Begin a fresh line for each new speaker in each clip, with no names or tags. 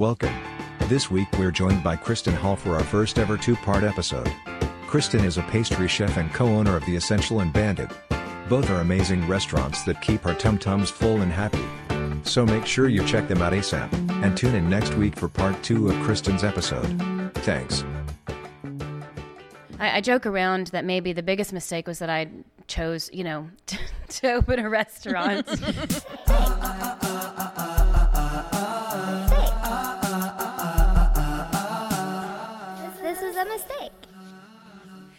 welcome. This week we're joined by Kristen Hall for our first ever two-part episode. Kristen is a pastry chef and co-owner of The Essential and Bandit. Both are amazing restaurants that keep our tum-tums full and happy. So make sure you check them out ASAP, and tune in next week for part two of Kristen's episode. Thanks.
I, I joke around that maybe the biggest mistake was that I chose, you know, to, to open a restaurant.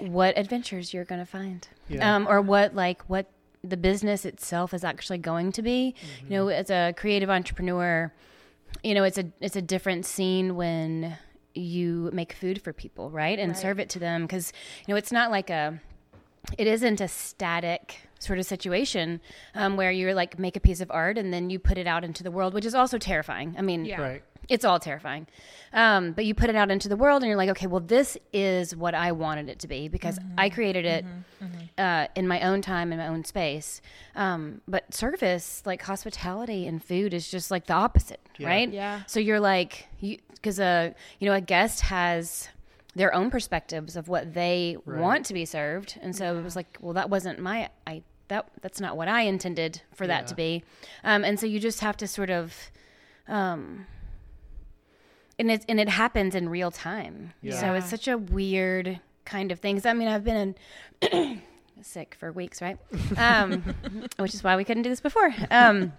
what adventures you're going to find,
Yeah.
um, or what like what the business itself is actually going to be. You know, as a creative entrepreneur, you know it's a it's a different scene when you make food for people, right, and serve it to them because you know it's not like a it isn't a static sort of situation um, where you're like make a piece of art and then you put it out into the world, which is also terrifying. I mean,
Right.
It's all terrifying. Um, but you put it out into the world and you're like, okay, well, this is what I wanted it to be because I created it Uh, in my own time, in my own space. Um, but service, like hospitality and food, is just like the opposite, right?
Yeah.
So you're like, you because a you know a guest has their own perspectives of what they want to be served, and so it was like, well, that wasn't my I that that's not what I intended for that to be, um, and so you just have to sort of. Um, and it and it happens in real time. So it's such a weird kind of thing. I mean, I've been in sick for weeks, right? Um, which is why we couldn't do this before. Um,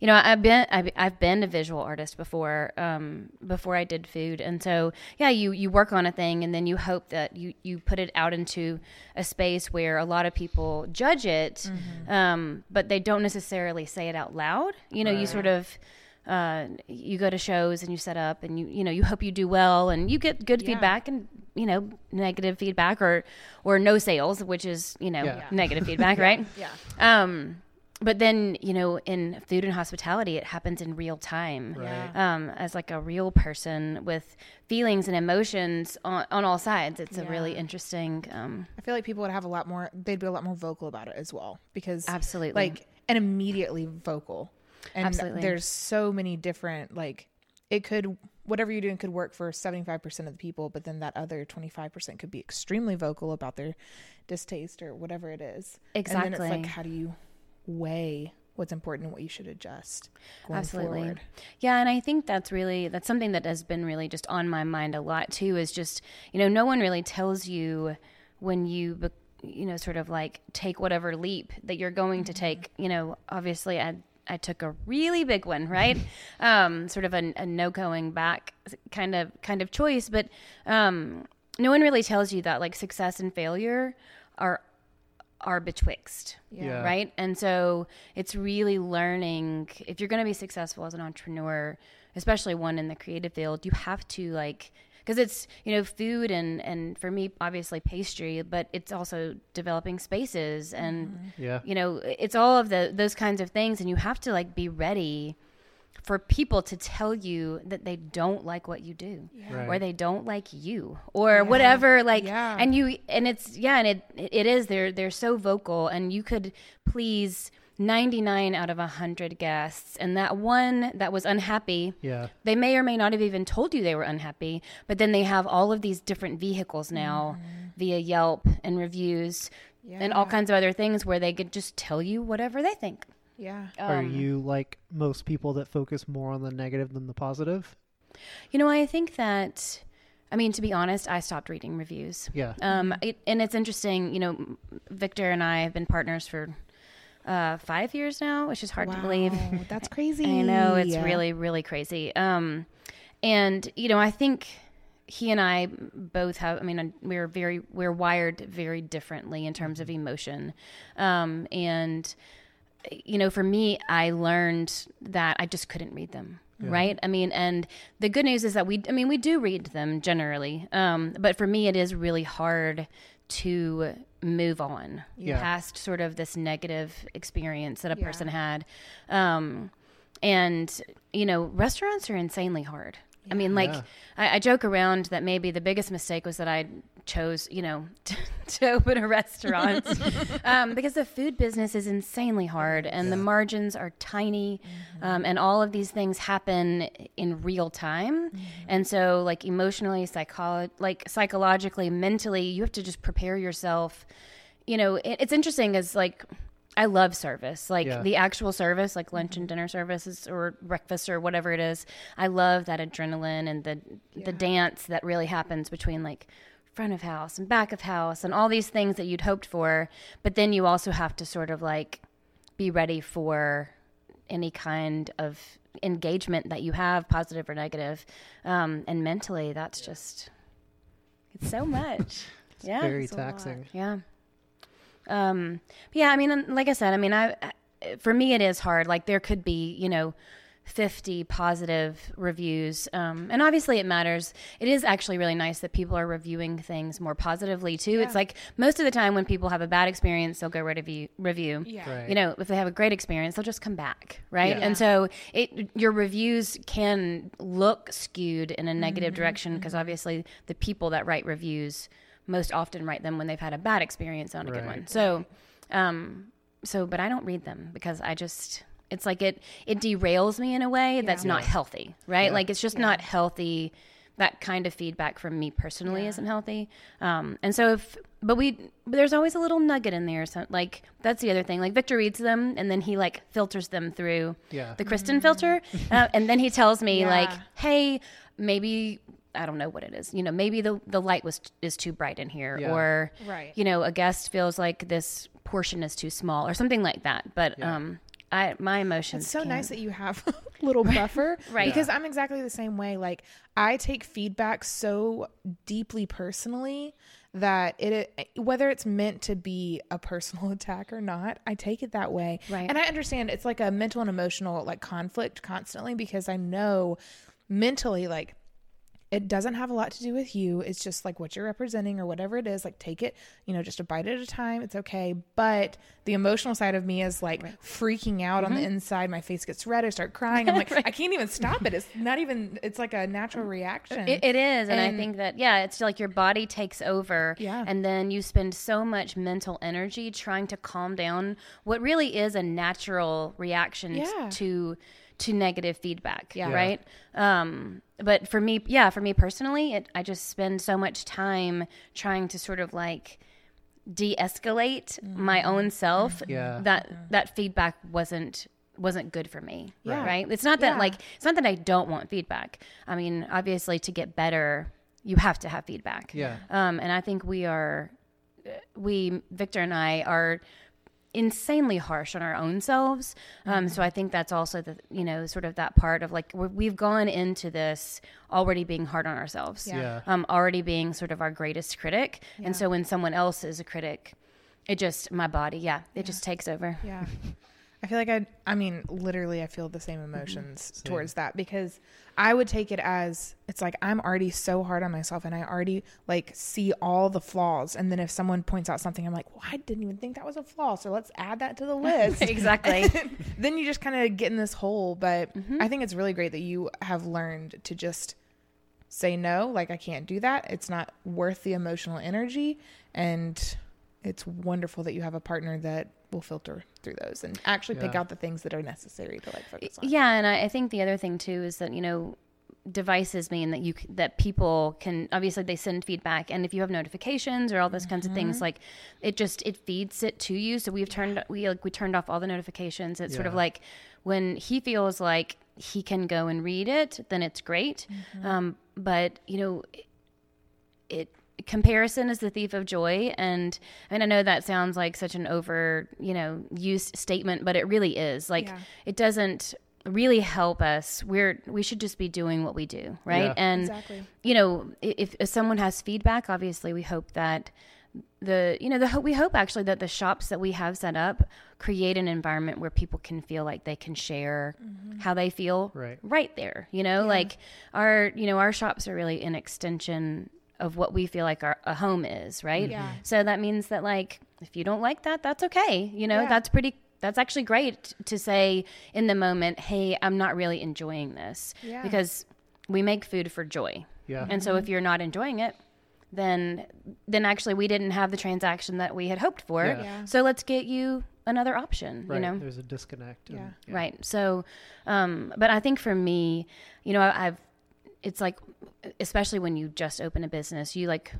you know, I've been I've, I've been a visual artist before um, before I did food, and so yeah, you you work on a thing, and then you hope that you you put it out into a space where a lot of people judge it, um, but they don't necessarily say it out loud. You know, you sort of uh, you go to shows and you set up, and you you know you hope you do well, and you get good feedback and you know negative feedback or or no sales, which is you know
Yeah.
negative feedback, right?
Yeah.
Um, but then you know, in food and hospitality, it happens in real time,
Right.
um, as like a real person with feelings and emotions on, on all sides. It's a really interesting. Um,
I feel like people would have a lot more. They'd be a lot more vocal about it as well because
Absolutely.
like and immediately vocal. And
Absolutely.
there's so many different like it could whatever you're doing could work for 75% of the people, but then that other 25% could be extremely vocal about their distaste or whatever it is. Exactly. And then it's like how do you weigh what's important and what you should adjust
Absolutely.
forward?
Yeah, and I think that's really that's something that has been really just on my mind a lot too. Is just you know no one really tells you when you you know sort of like take whatever leap that you're going to mm-hmm. take. You know, obviously I. I took a really big one, right? um, sort of a, a no going back kind of kind of choice, but um, no one really tells you that like success and failure are are betwixt
Yeah.
right? And so it's really learning if you're going to be successful as an entrepreneur, especially one in the creative field, you have to like because it's you know food and and for me obviously pastry, but it's also developing spaces and mm-hmm.
Yeah.
you know it's all of the those kinds of things, and you have to like be ready for people to tell you that they don't like what you do or
Right.
they don't like you or whatever like
Yeah.
and you and it's yeah and it it is they're they're so vocal and you could please 99 out of 100 guests and that one that was unhappy
Yeah.
they may or may not have even told you they were unhappy but then they have all of these different vehicles now via Yelp and reviews and all kinds of other things where they could just tell you whatever they think
Yeah.
Are
Um,
you like most people that focus more on the negative than the positive?
You know, I think that, I mean, to be honest, I stopped reading reviews.
Yeah.
Um, it, and it's interesting, you know, Victor and I have been partners for uh, five years now, which is hard to believe.
That's crazy.
I know it's
Yeah.
really, really crazy. Um, and you know, I think he and I both have. I mean, we're very we're wired very differently in terms of emotion, um, and you know, for me, I learned that I just couldn't read them. Right. I mean, and the good news is that we, I mean, we do read them generally. Um, but for me, it is really hard to move on
Yeah.
past sort of this negative experience that a
Yeah.
person had. Um, and, you know, restaurants are insanely hard. I mean, like,
Yeah.
I, I joke around that maybe the biggest mistake was that I chose, you know, to, to open a restaurant um, because the food business is insanely hard and the margins are tiny, um, and all of these things happen in real time. And so, like emotionally, psycholo- like psychologically, mentally, you have to just prepare yourself. You know, it, it's interesting as like. I love service, like
Yeah.
the actual service, like lunch and dinner services or breakfast or whatever it is. I love that adrenaline and the the dance that really happens between like front of house and back of house and all these things that you'd hoped for. But then you also have to sort of like be ready for any kind of engagement that you have, positive or negative. Um, and mentally, that's just it's so much. yeah,
Very
it's
taxing.
yeah. Um, yeah, I mean, like I said, I mean, I, I- for me, it is hard. Like there could be, you know, 50 positive reviews. Um, and obviously it matters. It is actually really nice that people are reviewing things more positively too. It's like most of the time when people have a bad experience, they'll go review, review.
Yeah.
Right.
You know, if they have a great experience, they'll just come back, right?
Yeah.
And so it your reviews can look skewed in a negative direction because obviously the people that write reviews most often write them when they've had a bad experience on a good one. So, um, so but I don't read them because I just it's like it it derails me in a way that's not healthy, right?
Yeah.
Like it's just not healthy. That kind of feedback from me personally isn't healthy. Um, and so if but we but there's always a little nugget in there. So like that's the other thing. Like Victor reads them and then he like filters them through
Yeah.
the Kristen filter, uh, and then he tells me
Yeah.
like, "Hey, maybe I don't know what it is. You know, maybe the the light was is too bright in here,
Yeah.
or
Right.
you know, a guest feels like this portion is too small, or something like that." But
Yeah.
um, I my emotions.
It's so nice
can't-
that you have a little buffer.
Right.
Because I'm exactly the same way. Like I take feedback so deeply personally that it whether it's meant to be a personal attack or not, I take it that way.
Right.
And I understand it's like a mental and emotional like conflict constantly because I know mentally like it doesn't have a lot to do with you. It's just like what you're representing or whatever it is. Like take it, you know, just a bite at a time. It's okay. But the emotional side of me is like freaking out
Mm-hmm.
on the inside. My face gets red. I start crying. I'm like, I can't even stop it. It's not even. It's like a natural reaction.
It, it is, and, I think that yeah, it's like your body takes over,
Yeah.
and then you spend so much mental energy trying to calm down what really is a natural reaction
Yeah.
to to negative feedback,
Yeah. Yeah.
right? Um, but for me, yeah, for me personally, it, I just spend so much time trying to sort of like de-escalate my own self
Yeah.
that that feedback wasn't wasn't good for me
Yeah.
right it's not that
Yeah.
like it's not that i don't want feedback i mean obviously to get better you have to have feedback
Yeah.
um and i think we are we victor and i are insanely harsh on our own selves um so i think that's also the you know sort of that part of like we're, we've gone into this already being hard on ourselves
Yeah.
Yeah.
um, already being sort of our greatest critic. And so when someone else is a critic, it just, my body, yeah, it just takes over.
Yeah. I feel like I I mean literally I feel the same
Mm-hmm.
emotions towards that because I would take it as it's like I'm already so hard on myself and I already like see all the flaws and then if someone points out something I'm like, "Well, I didn't even think that was a flaw, so let's add that to the list."
exactly.
then you just kind of get in this hole, but
Mm-hmm.
I think it's really great that you have learned to just say no, like I can't do that. It's not worth the emotional energy and it's wonderful that you have a partner that will filter through those and actually pick out the things that are necessary to like focus on.
Yeah. And I, I think the other thing too is that, you know, devices mean that you that people can obviously they send feedback and if you have notifications or all those kinds of things like it just it feeds it to you. So we've turned we like we turned off all the notifications. It's sort of like when he feels like he can go and read it then it's great. Um, but you know it comparison is the thief of joy and I mean I know that sounds like such an over you know used statement but it really is like
Yeah.
it doesn't really help us we're we should just be doing what we do right
Yeah.
and
Exactly.
you know if, if someone has feedback obviously we hope that the you know the ho- we hope actually that the shops that we have set up create an environment where people can feel like they can share mm-hmm. how they feel
Right.
right there you know like our you know our shops are really an extension of what we feel like our a home is right
Yeah.
so that means that like if you don't like that that's okay you know
Yeah.
that's pretty that's actually great to say in the moment hey i'm not really enjoying this
Yeah.
because we make food for joy
Yeah.
and so if you're not enjoying it then then actually we didn't have the transaction that we had hoped for.
Yeah.
Yeah.
So let's get you another option.
right.
You know,
There's a disconnect. and-
Yeah.
right? So, um, but I think for me, you know, I, I've it's like, especially when you just open a business, you like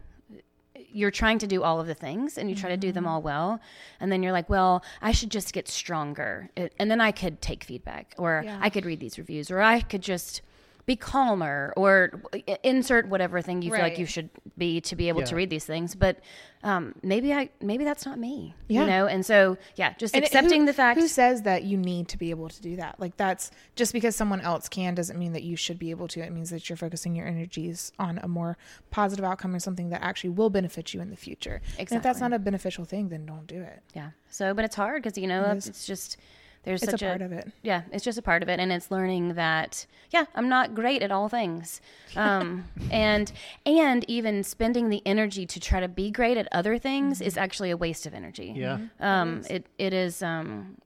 you're trying to do all of the things and you try to do them mm-hmm. all well. And then you're like well i should just get stronger. And then i could take feedback or
Yeah.
i could read these reviews or i could just be calmer or insert whatever thing you feel like you should be to be able to read these things but um, maybe i maybe that's not me
Yeah.
you know and so yeah just
And
accepting
who-
the fact
Who says that you need to be able to do that? Like that's just because someone else can doesn't mean that you should be able to. It means that you're focusing your energies on a more positive outcome or something that actually will benefit you in the future. And if that's not a beneficial thing, then don't do it.
yeah so but it's hard because you know
It
it's just there's
It's
such
a part of it.
yeah it's just a part of it and it's learning that yeah i'm not great at all things. Um, and and even spending the energy to try to be great at other things is actually a waste of energy.
Yeah.
um, it, it is um,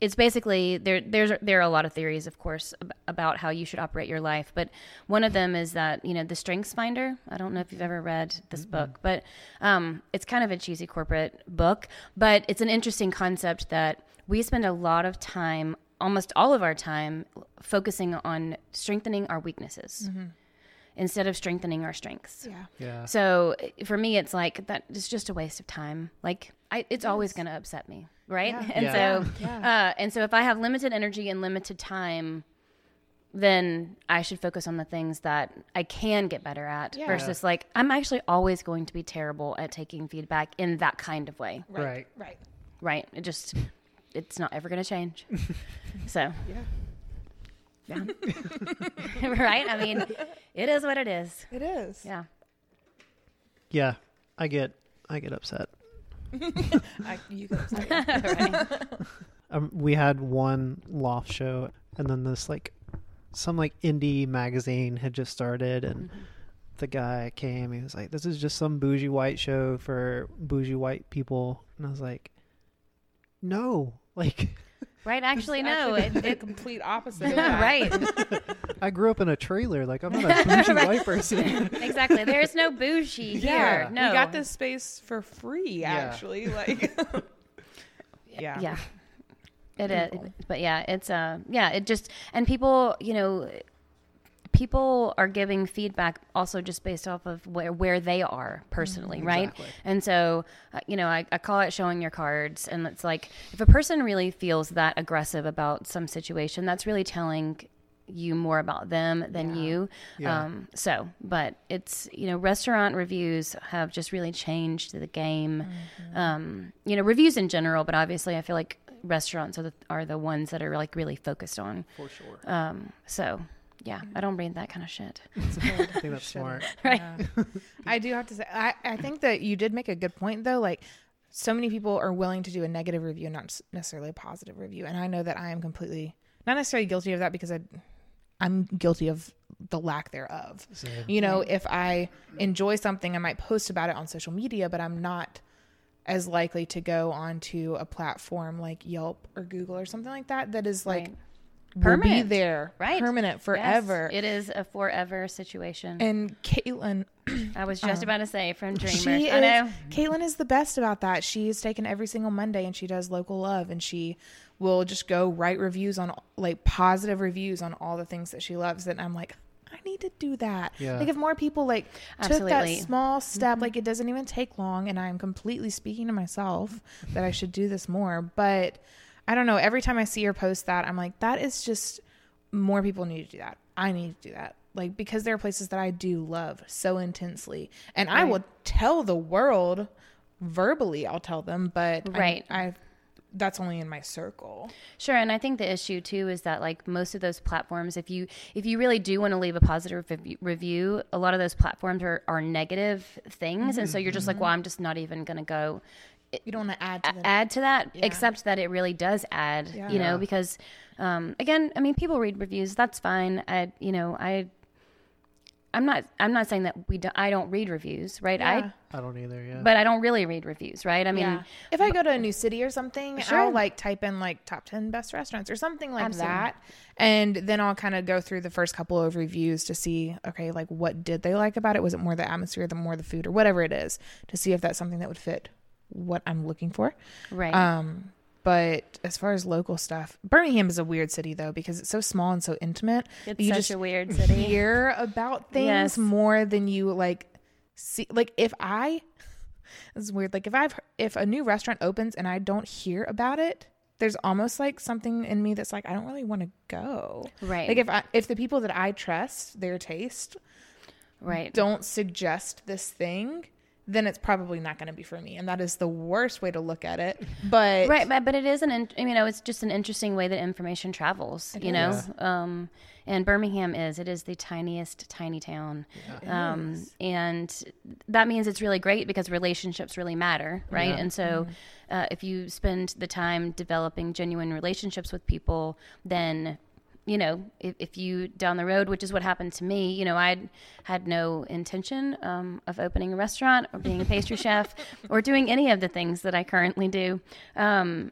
it's basically there there's there are a lot of theories of course ab- about how you should operate your life but one of them is that you know the strengths finder i don't know if you've ever read this book but um, it's kind of a cheesy corporate book but it's an interesting concept that we spend a lot of time almost all of our time focusing on strengthening our weaknesses instead of strengthening our strengths
Yeah.
Yeah.
so for me, it's like that. It's just a waste of time. Like I, it's always going to upset me, right?
Yeah.
And
Yeah.
so,
Yeah.
uh, and so if I have limited energy and limited time, then I should focus on the things that I can get better at
Yeah.
versus like I'm actually always going to be terrible at taking feedback in that kind of way,
Right.
Right.
right? It just it's not ever going to change. so
Yeah.
yeah, right. I mean, it is what it is.
It is.
Yeah.
Yeah. I get I get upset.
I, you can say it.
right.
Um, we had one loft show, and then this like some like indie magazine had just started, and the guy came. He was like, "This is just some bougie white show for bougie white people," and I was like, "No, like
Right. Actually, no.
Actually,
It,
the
it,
complete opposite. Of that.
right.
I grew up in a trailer. Like I'm not a bougie white person."
exactly. There's no bougie
Yeah.
here. No.
We got this space for free.
Yeah.
Actually, like. yeah.
Yeah. It is. But yeah, it's uh yeah, it just and people, you know, people are giving feedback also just based off of where where they are personally, right?
Exactly.
And so, uh, you know, I, I call it showing your cards and it's like if a person really feels that aggressive about some situation, that's really telling you more about them than
Yeah.
you.
Yeah.
Um, so, but it's, you know, restaurant reviews have just really changed the game. Um, you know, reviews in general, but obviously I feel like restaurants are the, are the ones that are like really focused on.
For sure.
Um, so yeah, I don't read that kind of shit.
I think that's smart.
Right.
Yeah. I do have to say, I, I think that you did make a good point though. Like, so many people are willing to do a negative review, and not necessarily a positive review. And I know that I am completely not necessarily guilty of that because I, I'm guilty of the lack thereof.
Same.
You know, if I enjoy something, I might post about it on social media, but I'm not as likely to go onto a platform like Yelp or Google or something like that that is like
Right.
Will
Permanent.
be there,
Right.
permanent forever.
Yes, it is a forever situation.
and Caitlin,
I was uh, just about to say from Dreamers.
she
I
is,
know.
Caitlin is the best about that. She's taken every single Monday and she does local love and she will just go write reviews on like positive reviews on all the things that she loves. And I'm like, I need to do that.
Yeah.
Like if more people like took that small step, mm-hmm. like it doesn't even take long. And I'm completely speaking to myself that I should do this more. But I don't know. Every time I see her post that, I'm like, that is just more people need to do that. I need to do that. Like because there are places that I do love so intensely, and I will tell the world verbally. I'll tell them, but I-
Right.
I, that's only in my circle.
Sure, and I think the issue too is that like most of those platforms, if you if you really do want to leave a positive review, a lot of those platforms are are negative things, and so you're just like, mm-hmm. well, I'm just not even going to go
You don't want to add to the
add to that, except that it really does add,
Yeah.
you know,
Yeah.
because um, again, I mean, people read reviews, that's fine. I, you know, I, I'm not I'm not saying that we don't, I don't read reviews, right?
Yeah.
I don't either. Yeah.
But I don't really read reviews, right? I mean,
yeah. If I go to a new city or something,
Sure.
I'll like type in like top 10 best restaurants or something like
Absolutely.
that. And then I'll kind of go through the first couple of reviews to see, okay, like what did they like about it? Was it more the atmosphere, the more the food, or whatever it is to see if that's something that would fit what I'm looking for.
right.
Um, but as far as local stuff, Birmingham is a weird city though because it's so small and so intimate.
it's
you
such
just
a weird city.
hear about things
Yes.
more than you like see. Like if I, this is weird. Like if I've if a new restaurant opens and I don't hear about it, there's almost like something in me that's like I don't really want to go.
Right.
Like if I if the people that I trust their taste
right.
don't suggest this thing. Then it's probably not going to be for me, and that is the worst way to look at it. But
right but, but it is an in, you know it's just an interesting way that information travels you know? um and birmingham is it is the tiniest tiny town. Um and that means it's really great because relationships really matter right? And so uh, if you spend the time developing genuine relationships with people then you know, if, if you down the road, which is what happened to me, you know, I had no intention um, of opening a restaurant or being a pastry chef or doing any of the things that I currently do. Um,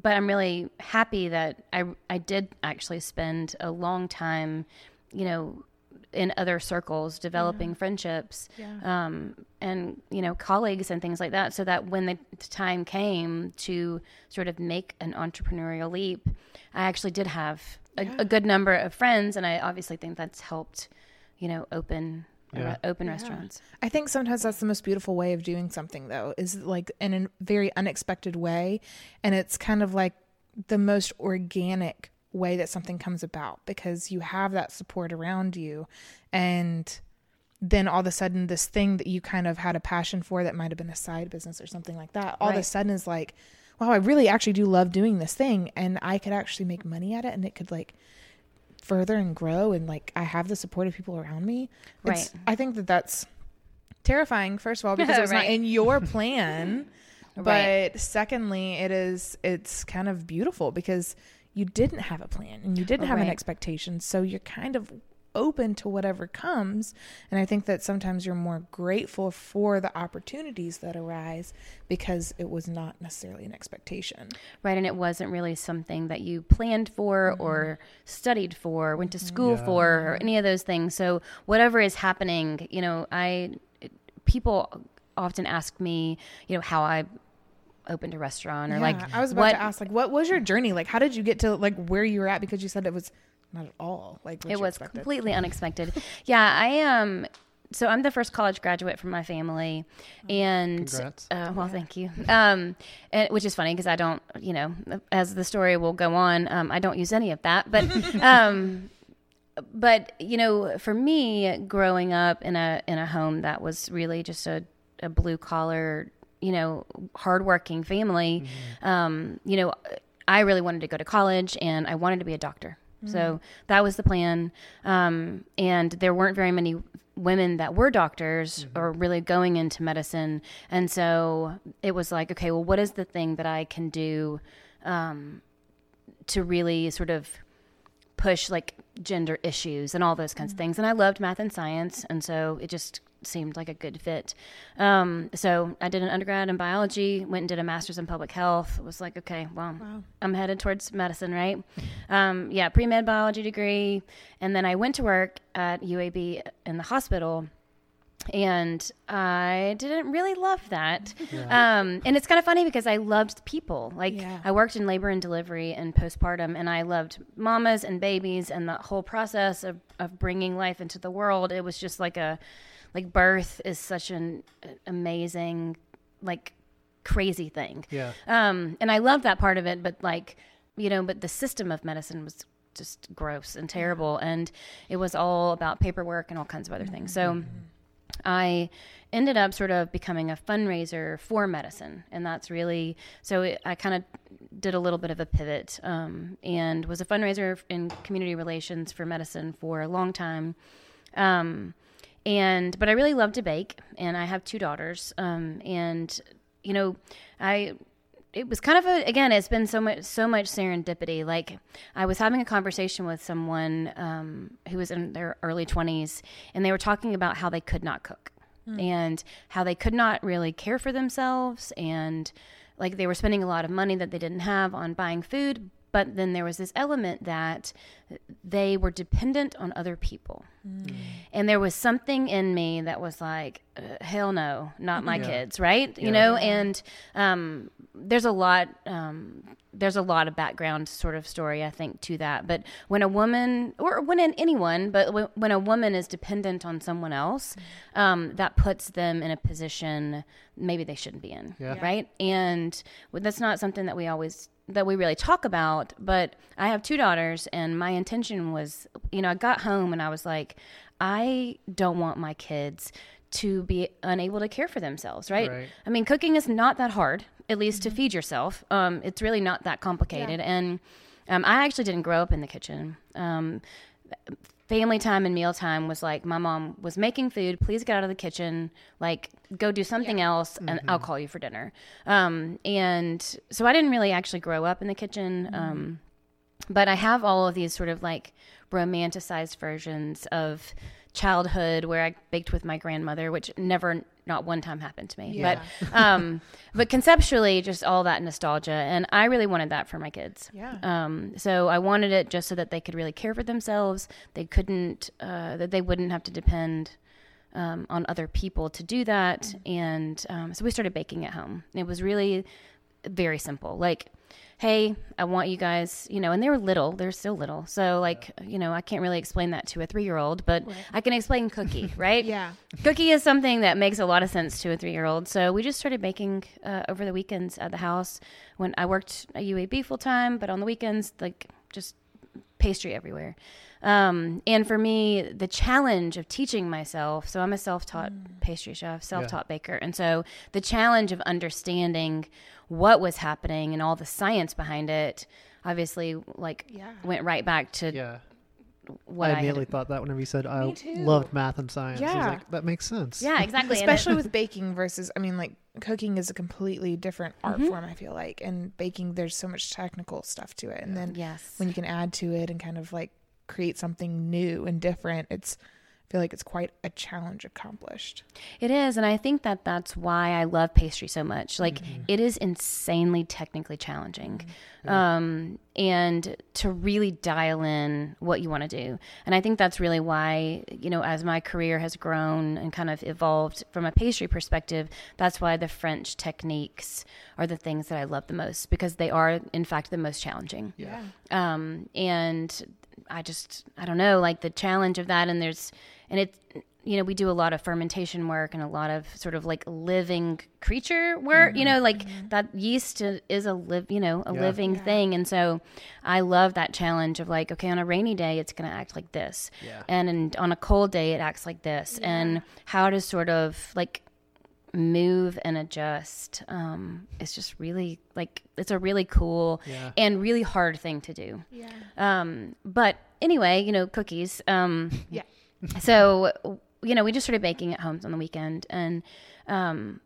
but I'm really happy that I, I did actually spend a long time, you know, in other circles developing friendships um, and you know colleagues and things like that so that when the time came to sort of make an entrepreneurial leap i actually did have a, a good number of friends and i obviously think that's helped you know open
Yeah.
open restaurants
I think sometimes that's the most beautiful way of doing something, though, is like in a very unexpected way. And it's kind of like the most organic way that something comes about because you have that support around you. And then all of a sudden, this thing that you kind of had a passion for that might have been a side business or something like that, all of a sudden is like, wow, I really actually do love doing this thing. And I could actually make money at it and it could like further and grow. And like, I have the support of people around me. It's-
Right.
I think that that's terrifying first of all because it was not in your plan but
Right.
secondly it is it's kind of beautiful because you didn't have a plan and you didn't oh, have an expectation. So you're kind of open to whatever comes. And i think that sometimes you're more grateful for the opportunities that arise because it was not necessarily an expectation.
Right and it wasn't really something that you planned for mm-hmm. or studied for went to mm-hmm. school
Yeah.
for or any of those things. So whatever is happening you know i people often ask me you know how i opened a restaurant or
Yeah,
like
i was about
what
to ask like what was your journey? Like how did you get to like where you were at? Because you said it was not at all like what
it
you
was
expected.
completely unexpected. Yeah i am so i'm the first college graduate from my family and
Congrats.
uh, well thank you. Um and, which is funny because i don't you know as the story will go on um, i don't use any of that but um but you know for me growing up in a in a home that was really just a, a blue collar you know hardworking family um you know i really wanted to go to college and i wanted to be a doctor. So that was the plan. Um and there weren't very many women that were doctors or really going into medicine. And so it was like okay well what is the thing that i can do um to really sort of push like gender issues and all those kinds of things. And I loved math and science, and so it just seemed like a good fit. Um, so I did an undergrad in biology, went and did a master's in public health. Was like, okay, well, I'm headed towards medicine, right? Um, yeah, pre med biology degree, and then I went to work at UAB in the hospital. And I didn't really love that. Um, and it's kind of funny because I loved people. Like,
Yeah.
I worked in labor and delivery and postpartum, and I loved mamas and babies and the whole process of, of bringing life into the world. It was just like a, like, birth is such an amazing, like, crazy thing.
Yeah.
Um, and I love that part of it, but like, you know, but the system of medicine was just gross and terrible. And it was all about paperwork and all kinds of other things. So I ended up sort of becoming a fundraiser for medicine. And that's really, so it, I kind of did a little bit of a pivot um, and was a fundraiser in community relations for medicine for a long time. Um, and but I really love to bake, and I have two daughters. Um, and you know, I it was kind of a again it's been so much so much serendipity like i was having a conversation with someone um, who was in their early 20s and they were talking about how they could not cook and how they could not really care for themselves and like they were spending a lot of money that they didn't have on buying food but then there was this element that they were dependent on other people. And there was something in me that was like uh, hell no not my kids right? You know? And um, there's a lot um, there's a lot of background sort of story i think to that. But when a woman or when an, anyone but when, when a woman is dependent on someone else um, that puts them in a position maybe they shouldn't be in
Yeah.
right? And that's not something that we always that we really talk about but i have two daughters and my intention was you know i got home and i was like i don't want my kids to be unable to care for themselves right,
Right.
i mean cooking is not that hard at least to feed yourself. Um, it's really not that complicated. And um, i actually didn't grow up in the kitchen. Um, family time and meal time was like my mom was making food please get out of the kitchen like go do something else and i'll call you for dinner. Um, and so i didn't really actually grow up in the kitchen um, but i have all of these sort of like romanticized versions of childhood where i baked with my grandmother which never not one time happened to me
Yeah.
but um, but conceptually just all that nostalgia and i really wanted that for my kids
Yeah.
um, so I wanted it just so that they could really care for themselves. They couldn't, uh, that they wouldn't have to depend um, on other people to do that. And um, so we started baking at home. It was really very simple. Like, hey, I want you guys, you know, and they were little. They're still little. So, like, you know, I can't really explain that to a three year old, but I can explain cookie, right?
Yeah.
Cookie is something that makes a lot of sense to a three year old. So we just started baking uh, over the weekends at the house when I worked at UAB full time, but on the weekends, like just pastry everywhere. Um, and for me, the challenge of teaching myself so I'm a self taught pastry chef, self taught baker. And so the challenge of understanding what was happening and all the science behind it obviously like
Yeah.
went right back to
Yeah.
what
I
I, had
immediately thought that whenever you said I loved math and science. I was
Yeah.
like, that makes sense.
yeah exactly
Especially with baking versus, I mean, like cooking is a completely different art
Mm-hmm.
form. I feel like, and baking, there's so much technical stuff to it, and then
yes
when you can add to it and kind of like create something new and different, it's I feel like it's quite a challenge accomplished.
It is, and I think that that's why I love pastry so much. Like it is insanely technically challenging, um, and to really dial in what you want to do. And I think that's really why you know, as my career has grown and kind of evolved from a pastry perspective, that's why the French techniques are the things that I love the most because they are, in fact, the most challenging
Yeah.
um, and I just I don't know like the challenge of that and there's and it you know we do a lot of fermentation work and a lot of sort of like living creature work you mm-hmm. know like mm-hmm. that yeast is a live you know a
Yeah.
living thing and so I love that challenge of like okay on a rainy day it's going to act like this
Yeah.
and, and on a cold day it acts like this and how to sort of like move and adjust um, it's just really like it's a really cool
Yeah.
and really hard thing to do
Yeah.
um, but anyway, you know, cookies. Um,
Yeah.
so, you know, we just started baking at homes on the weekend and, um,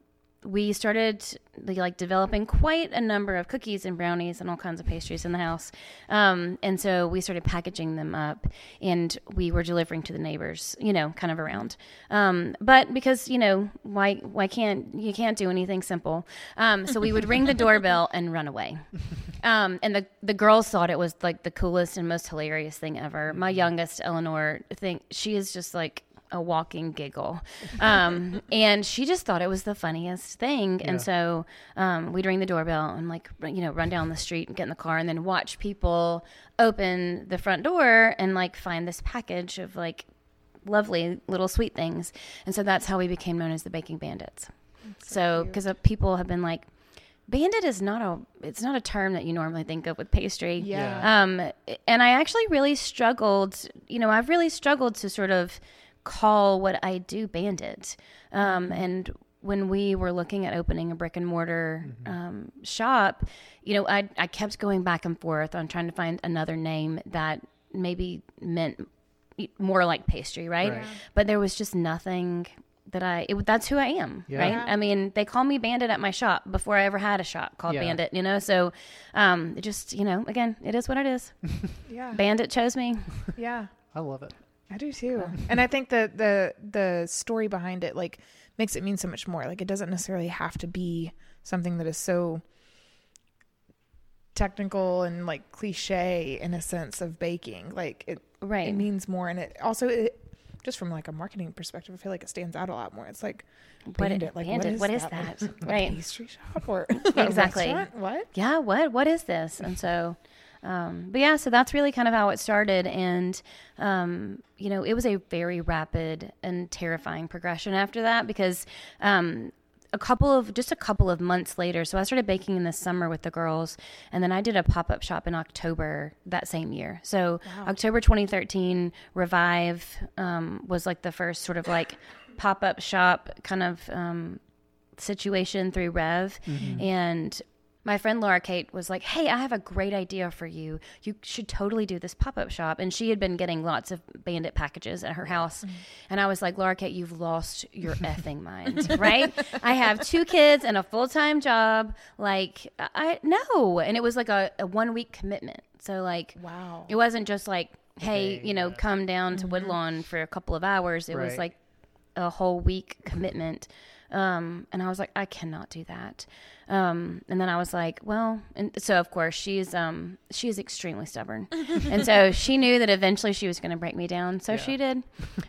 we started like developing quite a number of cookies and brownies and all kinds of pastries in the house. Um, and so we started packaging them up and we were delivering to the neighbors, you know, kind of around. Um, but because, you know, why, why can't, you can't do anything simple. Um, so we would ring the doorbell and run away. Um, and the, the girls thought it was like the coolest and most hilarious thing ever. My youngest, Eleanor, think she is just like a walking giggle. Um, and she just thought it was the funniest thing. And so um, we'd ring the doorbell and like, you know, run down the street and get in the car and then watch people open the front door and like find this package of like lovely little sweet things. And so that's how we became known as the Baking Bandits. So, because people have been like, bandit is not a it's not a term that you normally think of with pastry
Yeah.
um and i actually really struggled you know i've really struggled to sort of call what i do bandit um and when we were looking at opening a brick and mortar um, shop you know I, I kept going back and forth on trying to find another name that maybe meant more like pastry right,
Right.
but there was just nothing that I it, that's who I am,
Yeah.
right?
Yeah.
I mean, they call me Bandit at my shop before I ever had a shop called
Yeah.
Bandit, you know. So, um, it just you know, again, it is what it is.
Yeah.
Bandit chose me.
Yeah.
I love it.
I do too. And I think that the the story behind it like makes it mean so much more. Like it doesn't necessarily have to be something that is so technical and like cliche in a sense of baking. Like it
Right.
it means more and it also it just from like a marketing perspective, I feel like it stands out a lot more. It's like
What it-
like
Bandit,
what is
what is
Like,
that?
a
Right.
pastry shop or
Exactly.
What?
yeah, what what is this? And so, um, but yeah, so that's really kind of how it started, and um, you know, it was a very rapid and terrifying progression after that because. Um, a couple of just a couple of months later so i started baking in the summer with the girls and then i did a pop-up shop in october that same year so october 2013 revive um, was like the first sort of like pop-up shop kind of um, situation through Rev. And my friend Laura Kate was like, Hey, I have a great idea for you. You should totally do this pop up shop. And she had been getting lots of bandit packages at her house. Mm-hmm. And I was like, Laura Kate, you've lost your effing mind, right? I have two kids and a full time job. Like, I no. And it was like a, a one week commitment. So, like,
Wow.
it wasn't just like, Hey, you know,
yeah.
come down to mm-hmm. Woodlawn for a couple of hours. It was like, a whole week commitment. Um, and I was like, I cannot do that. Um, and then I was like, well, and so of course she's, um, she is extremely stubborn. and so she knew that eventually she was going to break me down. So she did.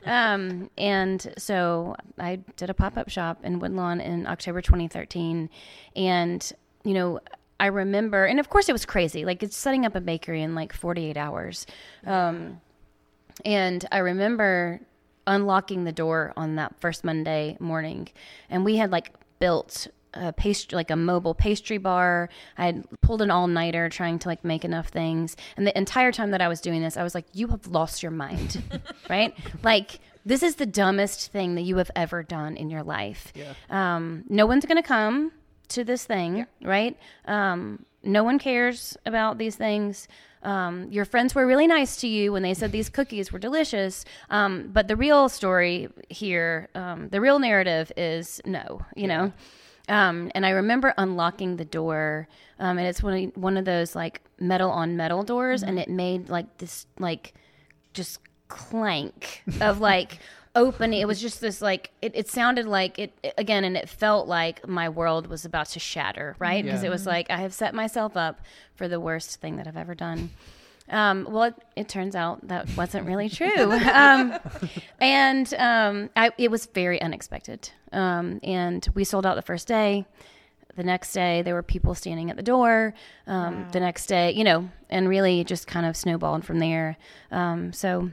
Um, and so I did a pop-up shop in Woodlawn in October, 2013. And, you know, I remember, and of course it was crazy. Like it's setting up a bakery in like 48 hours. Um, and I remember unlocking the door on that first Monday morning, and we had like built a pastry, like a mobile pastry bar. I had pulled an all nighter trying to like make enough things, and the entire time that I was doing this, I was like, "You have lost your mind, right? Like." This is the dumbest thing that you have ever done in your life.
Yeah.
Um, no one's going to come to this thing, right? Um, no one cares about these things. Um, your friends were really nice to you when they said these cookies were delicious. Um, but the real story here, um, the real narrative is no, you know? Um, and I remember unlocking the door, um, and it's one of, one of those like metal on metal doors, and it made like this, like, just clank of like opening. It was just this like it, it sounded like it again, and it felt like my world was about to shatter, right? Because
Yeah.
it was like I have set myself up for the worst thing that I've ever done. Um, well, it, it turns out that wasn't really true. um, and um, I, it was very unexpected. Um, and we sold out the first day. The next day, there were people standing at the door. Um, The next day, you know, and really just kind of snowballed from there. Um, so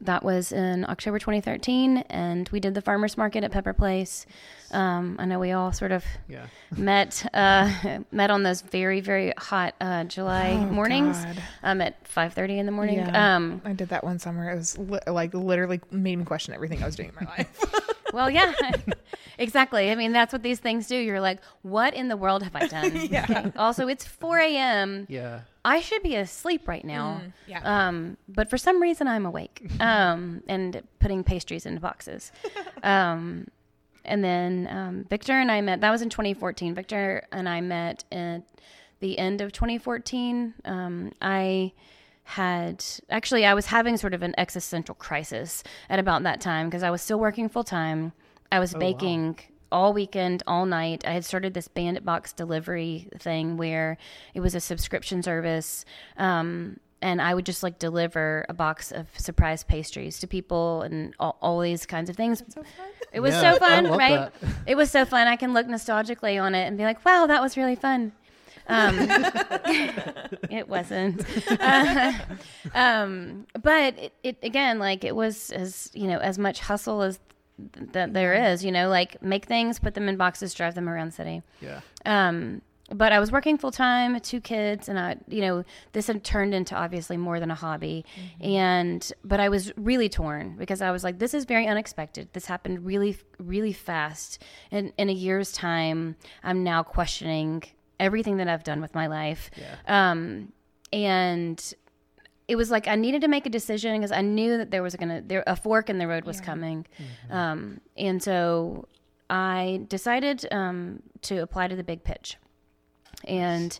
that was in October 2013, and we did the farmers market at Pepper Place. Um, I know we all sort of
Yeah.
met uh, met on those very very hot uh, July
Oh,
mornings
God.
um, at 5:30 in the morning.
Yeah.
Um,
I did that one summer. It was li- like literally made me question everything I was doing in my life.
well, yeah, exactly. I mean, that's what these things do. You're like, what in the world have I done?
Yeah.
Okay. Also, it's 4 a.m.
Yeah.
I should be asleep right now.
Mm, yeah.
Um, but for some reason, I'm awake um, and putting pastries into boxes. Um, and then um, Victor and I met, that was in 2014. Victor and I met at the end of 2014. Um, I had actually, I was having sort of an existential crisis at about that time because I was still working full time. I was
wow.
baking all weekend, all night. I had started this Bandit Box delivery thing where it was a subscription service. Um, and I would just like deliver a box of surprise pastries to people and all, all these kinds of things. It was
Yeah,
so fun, right?
that.
It was so fun. I can look nostalgically on it and be like, wow, that was really fun. Um, it wasn't. Uh, um, but it, it, again, like it was as, you know, as much hustle as th- that there is, you know, like make things, put them in boxes, drive them around the city.
Yeah.
Um, but I was working full time, two kids, and I, you know, this had turned into obviously more than a hobby. And, but I was really torn because I was like, this is very unexpected. This happened really, really fast. And in a year's time, I'm now questioning everything that I've done with my life.
Yeah.
Um, and it was like I needed to make a decision because I knew that there was gonna there a fork in the road was
Yeah.
coming, um, and so I decided um, to apply to the big pitch, and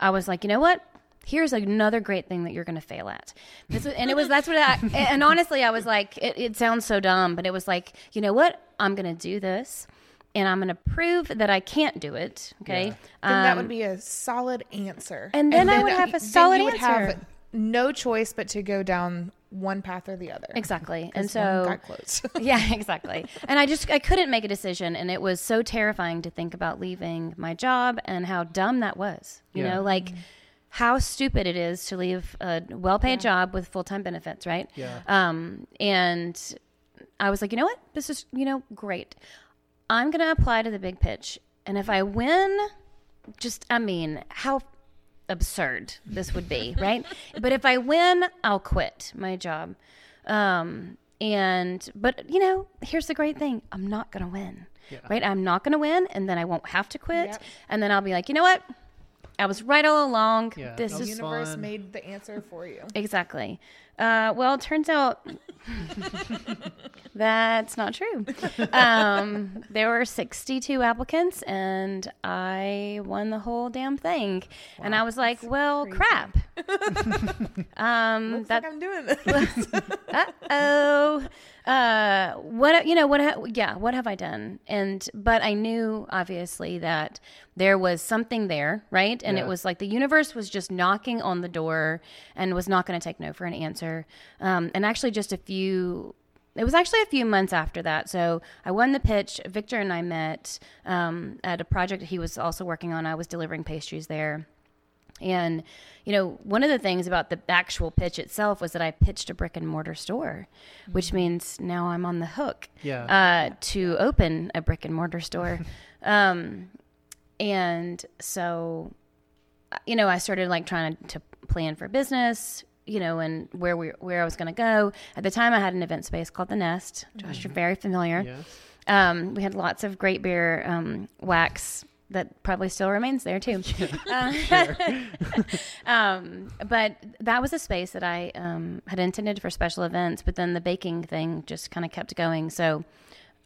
I was like, you know what? Here's another great thing that you're going to fail at. This was, and it was that's what I and honestly I was like it, it sounds so dumb, but it was like you know what I'm going to do this, and I'm going to prove that I can't do it. Okay,
Yeah.
Then that
Um,
would be a solid answer.
and then I would have a
then
solid answer.
Have no choice but to go down one path or the other.
exactly. And so yeah, exactly. And I just I couldn't make a decision, and it was so terrifying to think about leaving my job and how dumb that was. You
Yeah.
know, like how stupid it is to leave a well-paid job with full-time benefits, right?
Yeah.
Um, and I was like, you know what? This is you know great. I'm gonna apply to the big pitch, and if I win, just I mean how absurd this would be, right? but if I win, I'll quit my job. Um, and but you know, here's the great thing: I'm not gonna win, right? I'm not gonna win, and then I won't have to quit,
Yep.
and then I'll be like, you know what? I was right all along.
Yeah,
this is
universe
fun.
made the answer for you.
exactly. Uh, well, it turns out that's not true. Um, there were 62 applicants, and I won the whole damn thing. And I was like, well, crap. um,
Looks
that
like I'm doing this.
oh uh what you know what ha- yeah what have i done and but i knew obviously that there was something there right and
Yeah.
it was like the universe was just knocking on the door and was not going to take no for an answer um and actually just a few it was actually a few months after that. So I won the pitch. Victor and I met um, at a project he was also working on. I was delivering pastries there. And, you know, one of the things about the actual pitch itself was that I pitched a brick and mortar store, which means now I'm on the hook
Yeah.
uh, to open a brick and mortar store. um, and so, you know, I started like trying to plan for business, you know, and where we where I was going to go. At the time, I had an event space called the Nest. Josh, you're very familiar.
yes.
Um, we had lots of great beer um, wax that probably still remains there too. Uh, um, but that was a space that I um, had intended for special events, but then the baking thing just kind of kept going. So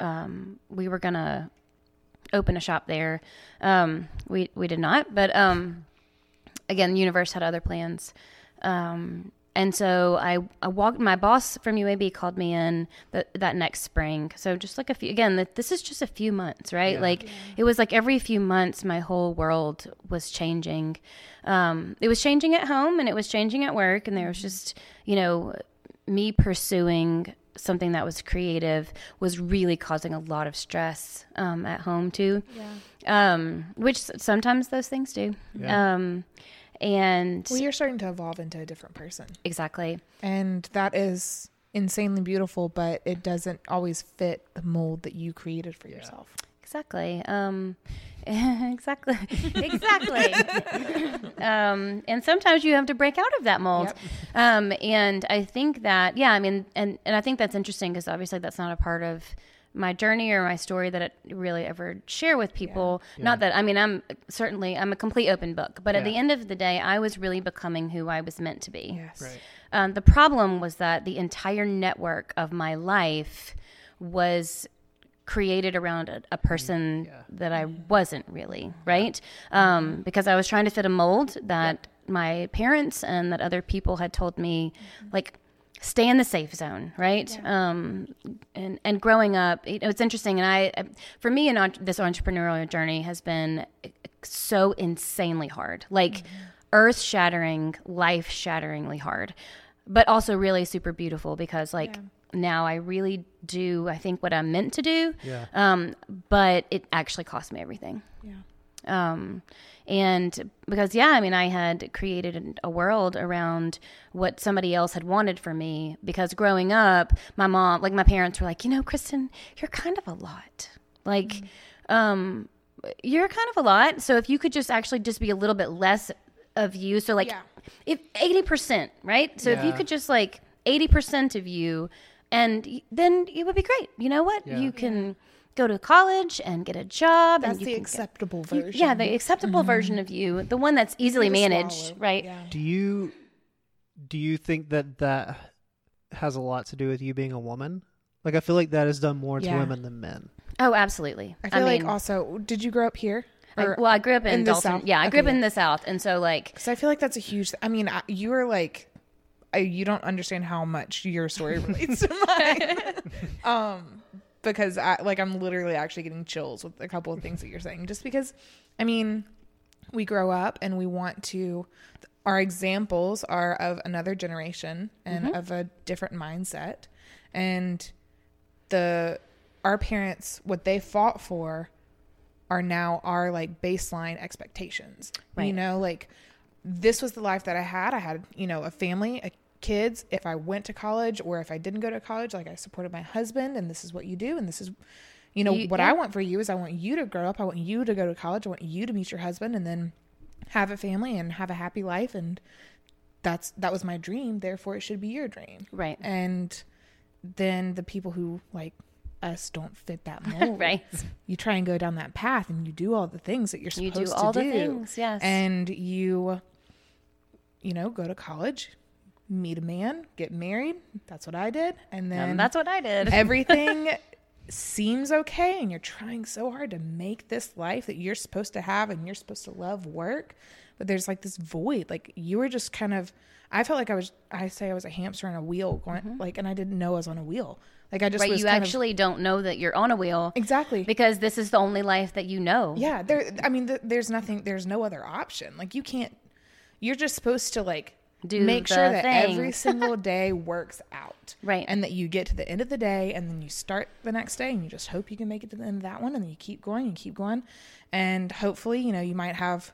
um, we were gonna open a shop there. Um, we we did not, but um, again, the universe had other plans. Um, and so I, I walked, my boss from UAB called me in th- that next spring. So just like a few, again, th- this is just a few months, right?
Yeah.
Like it was like every few months, my whole world was changing. Um, it was changing at home and it was changing at work. And there was just, you know, me pursuing something that was creative was really causing a lot of stress um, at home too.
Yeah.
Um, which sometimes those things do.
Yeah.
Um, and
Well, you're starting to evolve into a different person.
exactly.
And that is insanely beautiful, but it doesn't always fit the mold that you created for yourself.
Exactly. Um, exactly. exactly. um, and sometimes you have to break out of that mold.
Yep.
Um, and I think that, yeah, I mean, and, and I think that's interesting because obviously that's not a part of my journey or my story that I really ever share with people. Not that, I mean, I'm certainly, I'm a complete open book, but at the end of the day, I was really becoming who I was meant to be.
Yes.
Right.
Um, the problem was that the entire network of my life was created around a, a person
yeah.
that I wasn't really, right? Um, because I was trying to fit a mold that my parents and that other people had told me, like, stay in the safe zone, right? Um, and and growing up, you know, it's interesting. And I, for me, an, this entrepreneurial journey has been so insanely hard, like earth shattering, life shatteringly hard, but also really super beautiful because like now I really do I think what I'm meant to do.
Yeah.
Um, but it actually cost me everything.
Yeah.
Um, and because yeah, I mean, I had created a world around what somebody else had wanted for me. Because growing up, my mom, like my parents, were like, you know, Kristen, you're kind of a lot. Like, um, you're kind of a lot. So if you could just actually just be a little bit less of you, so like,
Yeah.
if eighty percent, right? So if you could just like eighty percent of you, and then it would be great. You know what?
Yeah.
You can go to college and get a job,
That's
and you
the
can get-
acceptable
you-
version.
yeah, the acceptable version of you, the one that's easily managed,
swallow.
right?
Yeah.
Do you do you think that that has a lot to do with you being a woman? Like, I feel like that is done more to women than men.
Oh, absolutely.
I feel
mean,
like also, did you grow up here?
I- well, I grew up in,
in the
Dalton.
South?
Yeah, I grew up
Okay.
in the South, and so like,
Because I feel like that's a huge. I mean, I, you are like, I, you don't understand how much your story relates to mine. um, because I like I'm literally actually getting chills with a couple of things that you're saying, just because. I mean, we grow up and we want to. Our examples are of another generation and mm-hmm. of a different mindset, and the our parents what they fought for are now our like baseline expectations. You know, like this was the life that I had. I had, you know, a family, a kids. If I went to college or if I didn't go to college, like I supported my husband and this is what you do and this is you know,
You-
what
yeah.
I want for you is I want you to grow up. I want you to go to college. I want you to meet your husband and then have a family and have a happy life and that's that was my dream, therefore it should be your dream.
right,
And then the people who like us don't fit that mold
right.
you try and go down that path and you do all the things that you're
You
supposed
do all
to
the
do.
things. Yes.
And you you know, go to college, meet a man, get married. That's what I did. And then
Um, that's what I did.
everything seems okay and you're trying so hard to make this life that you're supposed to have and you're supposed to love work but there's like this void like you were just kind of i felt like i was i say i was a hamster on a wheel going like and i didn't know i was on a wheel like i just
right.
was
You
kind of-
actually don't know that you're on a wheel
exactly
because this is the only life that you know.
yeah there i mean th- there's nothing there's no other option like you can't you're just supposed to like
Do
make sure that
thing.
every single day works out
Right.
and that you get to the end of the day and then you start the next day and you just hope you can make it to the end of that one and then you keep going and keep going and hopefully you know you might have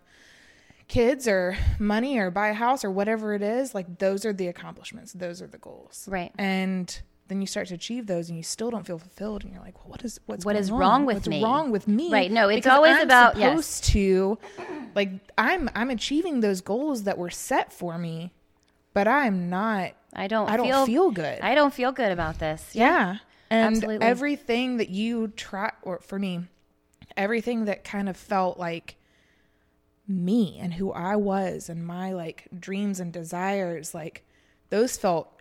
kids or money or buy a house or whatever it is like those are the accomplishments those are the goals
Right.
and then you start to achieve those and you still don't feel fulfilled and you're like well, what is what's
What is
on?
wrong with me?
What's
me?
wrong with me
Right, no, it's
Because
always
I'm
about- yes.
to like i'm i'm achieving those goals that were set for me but i'm not
I don't.
i don't
feel,
feel, good
I don't feel good about this.
yeah. And
absolutely.
everything that you try, or for me, everything that kind of felt like me and who I was and my like dreams and desires, like those felt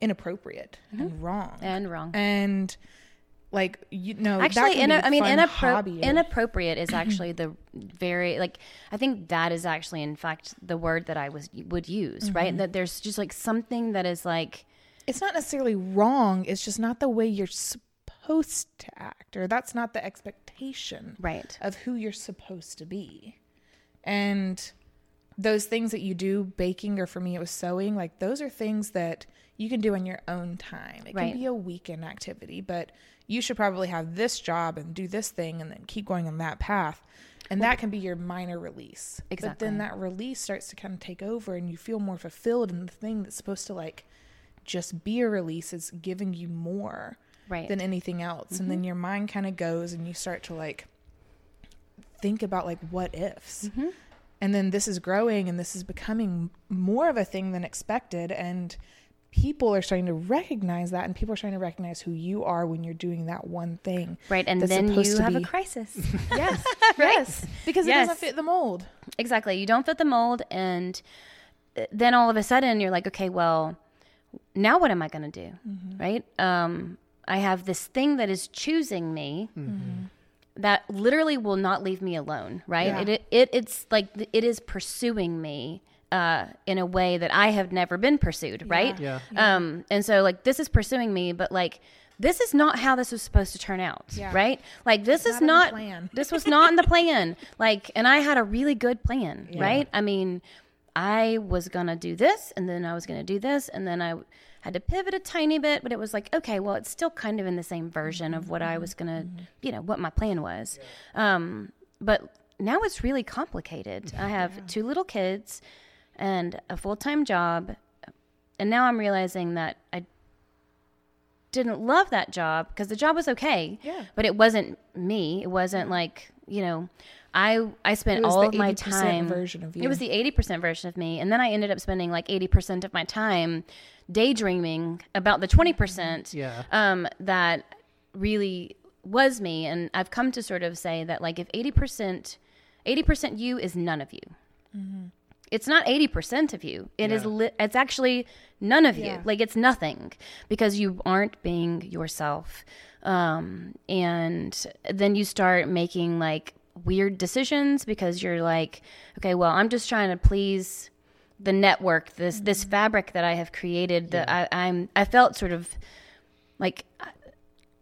inappropriate and wrong.
Mm-hmm. and wrong.
And like, you know,
actually in
be
I mean
fun
inappro-
hobby.
inappropriate is actually the very like I think that is actually in fact the word that I was would use
Mm-hmm.
right that there's just like something that is like
it's not necessarily wrong. It's just not the way you're supposed to act, or that's not the expectation.
right
of who you're supposed to be. And those things that you do, baking, or for me, it was sewing, like those are things that you can do in your own time. It
Right.
can be a weekend activity, but you should probably have this job and do this thing and then keep going on that path. And that can be your minor release.
Exactly.
But then that release starts to kind of take over and you feel more fulfilled. And the thing that's supposed to like just be a release is giving you more
right
than anything else. And then mm-hmm. your mind kind of goes and you start to like think about like what ifs. Mm-hmm. And then this is growing and this is becoming more of a thing than expected. And people are starting to recognize that and people are starting to recognize who you are when you're doing that one thing.
right and then you have a crisis
Yes.
Right?
Yes. Because it doesn't fit the mold.
exactly you don't fit the mold and uh, then all of a sudden you're like okay well now what am I going to do
Mm-hmm.
right um I have this thing that is choosing me that literally will not leave me alone right
Yeah.
it, it it's like it is pursuing me uh in a way that I have never been pursued right?
Yeah.
um and so like this is pursuing me but like this is not how this was supposed to turn out
Yeah.
right? Like this is
not in
not
plan.
this was not in the plan. Like and i had a really good plan right? I mean i was gonna do this and then i was gonna do this and then i had to pivot a tiny bit but it was like okay well it's still kind of in the same version of what i was gonna you know what my plan was. Um but now it's really complicated. I have two little kids and a full-time job and now i'm realizing that i didn't love that job because the job was okay.
Yeah.
But it wasn't me. It wasn't like, you know, I I spent all of my
80%
time
version of you.
It was the 80% version of me and then I ended up spending like 80% of my time daydreaming about the 20%
Yeah.
um that really was me and I've come to sort of say that like if 80% 80% you is none of you. It's not 80% of you. It is
Yeah.
li- it's actually none of you. Like it's nothing because you aren't being yourself. Um and then you start making like weird decisions because you're like, okay, well, I'm just trying to please the network, this this fabric that I have created that I, I'm I felt sort of like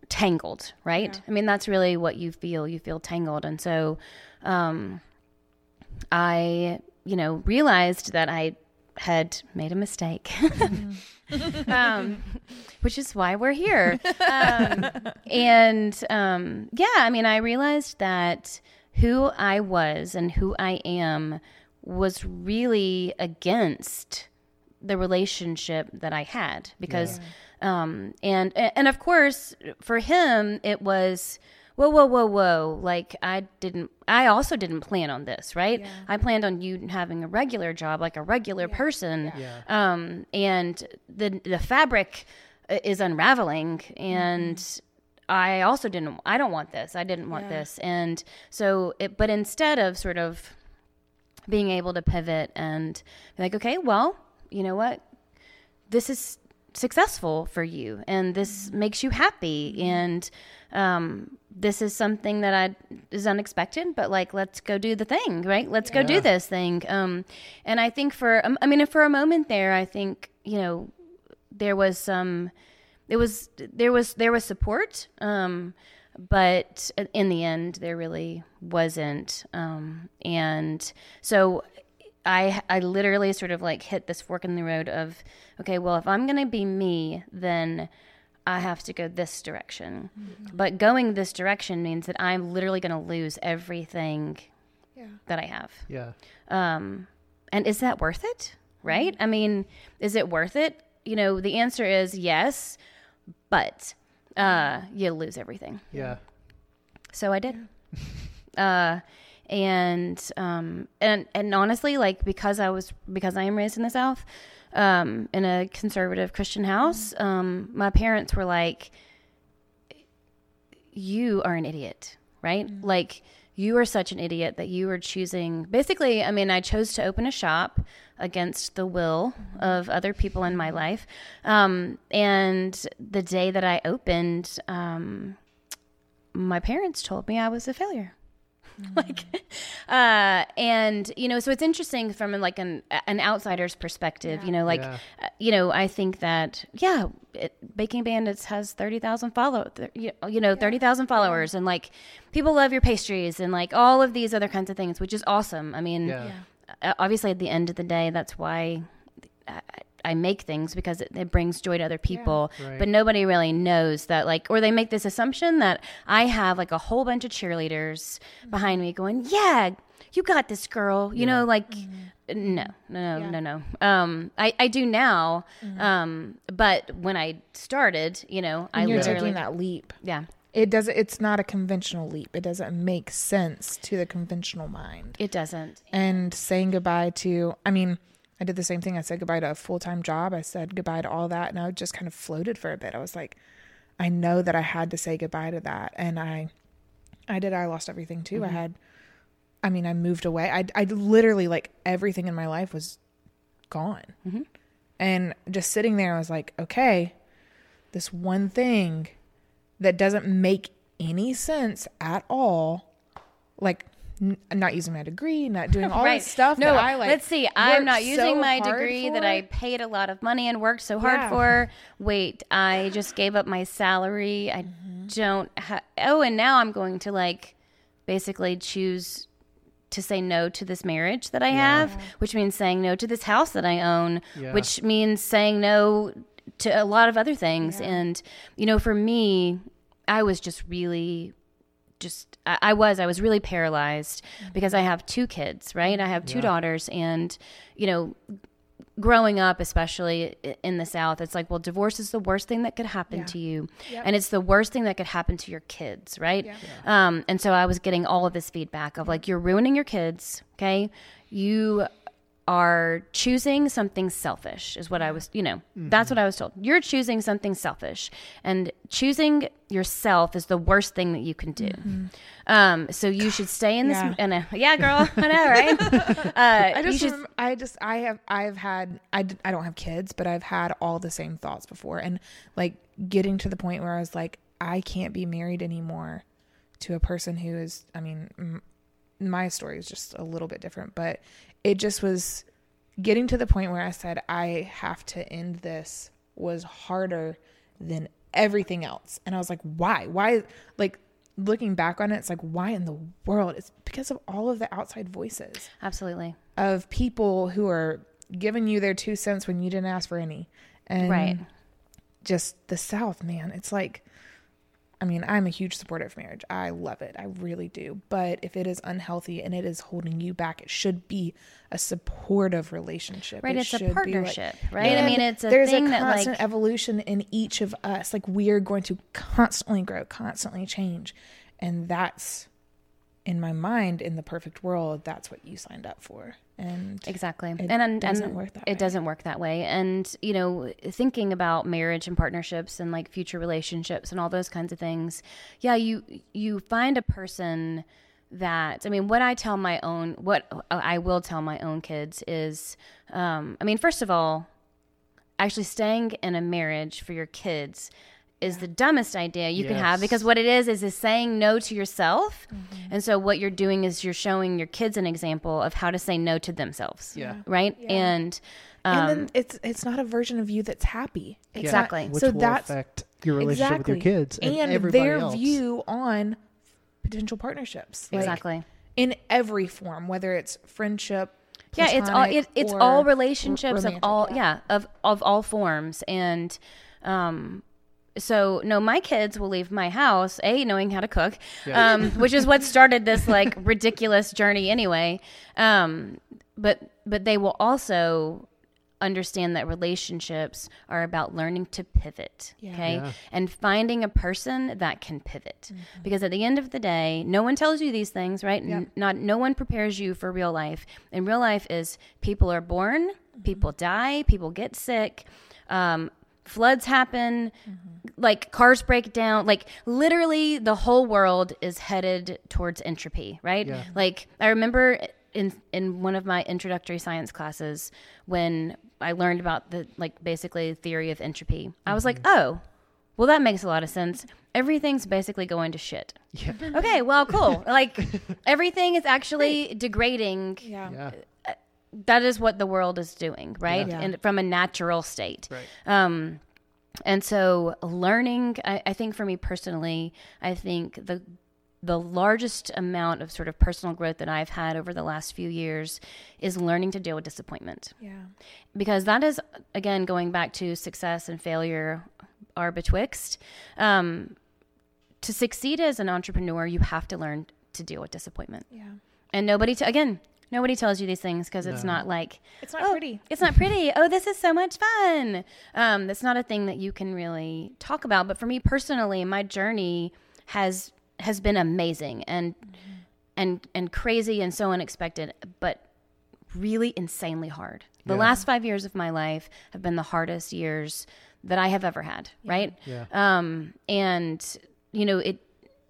tangled, right? I mean, that's really what you feel. You feel tangled. And so um, I, you know, realized that I had made a mistake, um, which is why we're here. Um, and um, yeah, I mean, I realized that who I was and who I am was really against the relationship that I had because um and and of course for him it was whoa whoa whoa whoa like I didn't I also didn't plan on this right? I planned on you having a regular job like a regular person.
Yeah.
um and the the fabric is unraveling and I also didn't I don't want this. I didn't want
Yeah.
this. And so it but instead of sort of being able to pivot and be like, okay, well, you know what? This is successful for you and this makes you happy and um, this is something that I is unexpected, but like let's go do the thing, right? Let's go do this thing. Um, and I think for um, I mean for a moment there, I think you know there was some it was there was there was support um but in the end there really wasn't um and so i i literally sort of like hit this fork in the road of okay well if i'm going to be me then i have to go this direction but going this direction means that i'm literally going to lose everything
Yeah.
that i have
Yeah.
um, and is that worth it? Right? I mean, is it worth it? You know, the answer is yes, but uh, you lose everything.
Yeah.
So I did. Uh, and um, and and honestly, like because I was because I am raised in the South, um, in a conservative Christian house, um, my parents were like, "You are an idiot, right? Like." You are such an idiot that you are choosing. Basically, I mean, I chose to open a shop against the will of other people in my life. Um, and the day that I opened, um, my parents told me I was a failure. like, uh, and you know, so it's interesting from like an an outsider's perspective. You know, like,
Yeah.
uh, you know, I think that yeah, it, Baking Bandits has thirty thousand follow, th- you you know, thirty thousand followers, and like people love your pastries and like all of these other kinds of things, which is awesome. I mean,
Yeah.
uh, obviously at the end of the day that's why I, I make things because it, it brings joy to other people
Right.
but nobody really knows that like or they make this assumption that i have like a whole bunch of cheerleaders behind me going yeah you got this girl you know like no no
Yeah.
no no um i i do now um but when i started you know i
you're
literally
taking that leap.
yeah
It doesn't. It's not a conventional leap. It doesn't make sense to the conventional mind.
it doesn't
And saying goodbye to. I mean, I did the same thing. I said goodbye to a full time job. I said goodbye to all that, and I just kind of floated for a bit. I was like, I know that I had to say goodbye to that, and I, I did. I lost everything too. I mm-hmm. had. I mean, I moved away. I, I literally like everything in my life was gone. Mm-hmm. And just sitting there, I was like, okay, this one thing that doesn't make any sense at all, like n- not using my degree, not doing all
right
this stuff.
No,
that I like.
let's see. I'm not using
so
my degree that. I paid a lot of money and worked so hard
Yeah.
for. Wait, I just gave up my salary. I
Mm-hmm.
don't have. Oh, and now I'm going to like basically choose to say no to this marriage that I have, which means saying no to this house that I own,
Yeah.
which means saying no to a lot of other things. And you know, for me, I was just really just I, I was I was really paralyzed because I have two kids, right? I have two
Yeah.
daughters, and you know, growing up, especially in the South, it's like, well, divorce is the worst thing that could happen
Yeah.
to you,
Yep.
and it's the worst thing that could happen to your kids, right? Um, and so I was getting all of this feedback of like, you're ruining your kids, okay? You are choosing something selfish is what i was you know that's what i was told. You're choosing something selfish and choosing yourself is the worst thing that you can do. Um so you should stay in this
Yeah.
in a, yeah girl i know right? Uh
I
you
just,
should-
remem- I just, I have, I've had, I, d- I don't have kids, but I've had all the same thoughts before, and like getting to the point where I was like, I can't be married anymore to a person who is, I mean, m- my story is just a little bit different, but it just was getting to the point where I said I have to end this was harder than everything else, and I was like, why, why, like. Looking back on it, it's like, why in the world? It's because of all of the outside voices
absolutely
of people who are giving you their two cents when you didn't ask for any. And
Right.
just the South, man. It's like, I mean, I'm a huge supporter of marriage. I love it. I really do. But if it is unhealthy and it is holding you back, it should be a supportive relationship.
Right,
It
it's a
should be like-
partnership, right? I mean, it's a
there's
thing
a
that,
constant
like-
evolution in each of us. Like we are going to constantly grow, constantly change, and that's in my mind in the perfect world. That's what you signed up for, and
Exactly.
It
and, and
doesn't
and
work that
It
way.
doesn't work that way. And, you know, thinking about marriage and partnerships and like future relationships and all those kinds of things. Yeah, you you find a person that I mean, what I tell my own what I will tell my own kids is um I mean, first of all, actually staying in a marriage for your kids is the dumbest idea you can have because what it is is is saying no to yourself
Mm-hmm.
and so what you're doing is you're showing your kids an example of how to say no to themselves
Yeah.
right and um,
and then it's it's not a version of you that's happy. It's not-
Exactly.
Which
so
will
that's
affect your relationship with your kids and,
and,
everybody
their
else.
view on potential partnerships. Like,
exactly
in every form, whether it's friendship.
yeah it's all it, it's all relationships of
romantic,
all
yeah.
yeah. of of all forms and um so no my kids will leave my house a knowing how to cook um which is what started this like ridiculous journey anyway. Um but but they will also understand that relationships are about learning to pivot okay?
Yeah.
and finding a person that can pivot. Because at the end of the day no one tells you these things right? N- not no one prepares you for real life. And real life is people are born people die people get sick um, floods happen like cars break down like literally the whole world is headed towards entropy right
Yeah.
like i remember in in one of my introductory science classes when i learned about the like basically theory of entropy i was like mm-hmm. oh well that makes a lot of sense everything's basically going to shit
Yeah.
okay well cool like everything is actually degrading
Yeah.
Yeah.
That is what the world is doing, right?
Yeah.
And from a natural state.
Right.
Um, and so learning, I, I think for me personally, I think the the largest amount of sort of personal growth that I've had over the last few years is learning to deal with disappointment
Yeah.
because that is again going back to success and failure are betwixt. Um, to succeed as an entrepreneur, you have to learn to deal with disappointment,
Yeah.
and nobody t- again nobody tells you these things because it's
No.
not like
It's not
oh,
pretty.
It's not pretty. Oh, this is so much fun. Um, that's not a thing that you can really talk about. But for me personally, my journey has has been amazing and and and crazy and so unexpected, but really insanely hard. The
Yeah.
last five years of my life have been the hardest years that I have ever had. Right.
Yeah.
Um, and you know, it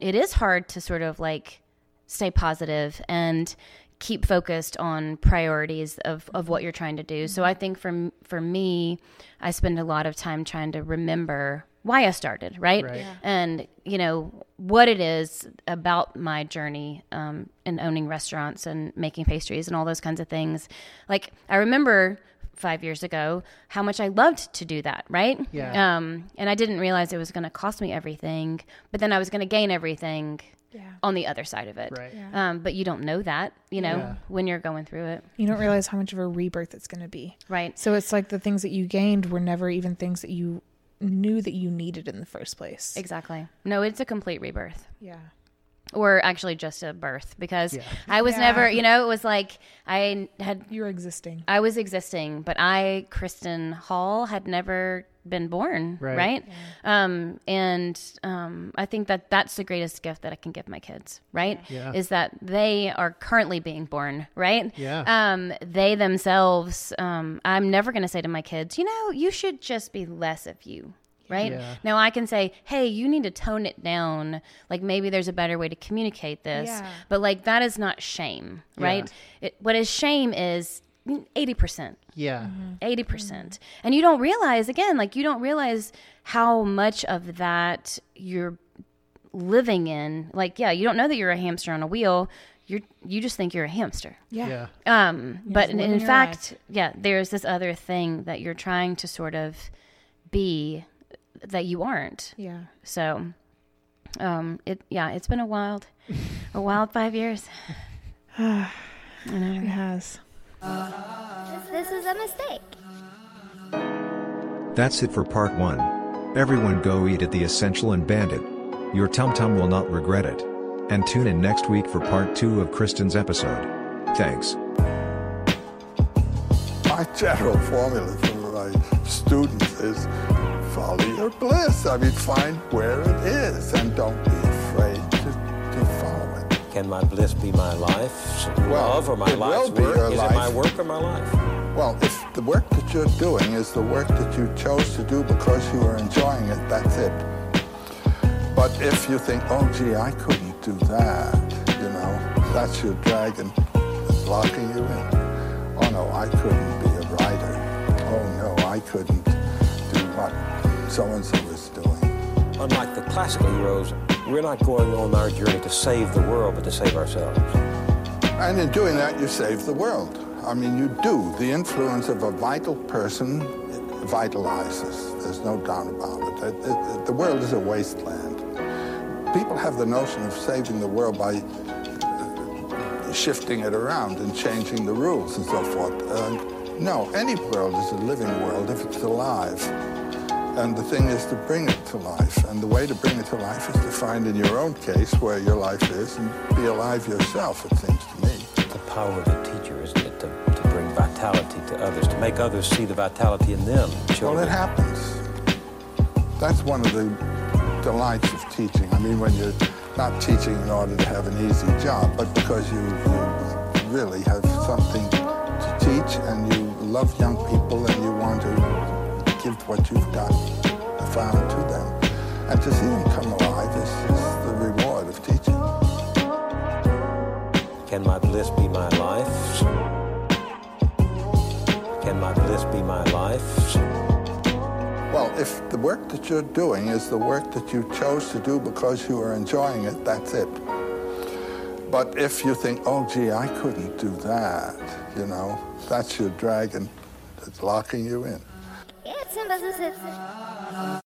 it is hard to sort of like stay positive and keep focused on priorities of, of what you're trying to do. So I think for for me, I spend a lot of time trying to remember why I started, right?
Right. Yeah.
And you know what it is about my journey um, in owning restaurants and making pastries and all those kinds of things. Like I remember five years ago how much I loved to do that, right?
Yeah.
Um, and I didn't realize it was going to cost me everything, but then I was going to gain everything
Yeah.
on the other side of it.
Right.
Yeah.
Um, but you don't know that, you know,
Yeah.
when you're going through it.
You don't realize how much of a rebirth it's going to be.
Right.
So it's like the things that you gained were never even things that you knew that you needed in the first place.
Exactly. No, it's a complete rebirth.
Yeah.
Or actually just a birth because
Yeah.
I was
Yeah.
never, you know, it was like I had
You're existing.
I was existing, but I, Kristen Hall, had never been born,
Right.
right? Um, and um, I think that that's the greatest gift that I can give my kids, right?
Yeah.
Is that they are currently being born, right?
Yeah.
Um, they themselves, um, I'm never going to say to my kids, you know, you should just be less of you. Right
Yeah.
now, I can say, "Hey, you need to tone it down. Like maybe there's a better way to communicate this."
Yeah.
But like that is not shame, right? It, what is shame is eighty percent.
Yeah.
80%. percent And you don't realize, again, like you don't realize how much of that you're living in. Like, yeah, you don't know that you're a hamster on a wheel. You're, you just think you're a hamster.
Yeah.
Yeah.
Um, but in, in
your
fact, yeah, there's this other thing that you're trying to sort of be that you aren't.
Yeah.
So, um, it, yeah, it's been a wild, a wild five years.
I know It has.
This was a mistake.
That's it for part 1. Everyone go eat at the Essential and Bandit. Your tum tum will not regret it. And tune in next week for part 2 of Kristen's episode. Thanks.
my general formula for my students is follow your bliss. I mean, find where it is and don't be afraid to, to follow it.
Can my bliss be my life,
Well,
love, or my life's
be
work? Is it my
life.
work or my life?
Well, if the work that you're doing is the work that you chose to do because you are enjoying it, that's it. But if you think, oh, gee, I couldn't do that, you know, that's your dragon locking you in. Oh, no, I couldn't be a writer. Oh, no, I couldn't do what so-and-so is doing.
Unlike the classical heroes, we're not going on our journey to save the world, but to save ourselves.
And in doing that, you save the world. I mean, you do. The influence of a vital person vitalizes. There's no doubt about it. It- it- The world is a wasteland. People have the notion of saving the world by shifting it around and changing the rules and so forth. And no, any world is a living world if it's alive. And the thing is to bring it to life. And the way to bring it to life is to find in your own case where your life is and be alive yourself, it seems to me.
The power of the teacher, isn't it, to, to bring vitality to others, to make others see the vitality in them,
Well,
children.
it happens. That's one of the delights of teaching. I mean, when you're not teaching in order to have an easy job, but because you, you really have something to teach and you love young people and you want to give what you've done, got found to them. And to see them come alive is, is the reward of teaching.
Can my bliss be my life? Can my bliss be my life?
Well, if the work that you're doing is the work that you chose to do because you are enjoying it, that's it. But if you think, oh, gee, I couldn't do that, you know, that's your dragon that's locking you in.
It's in business.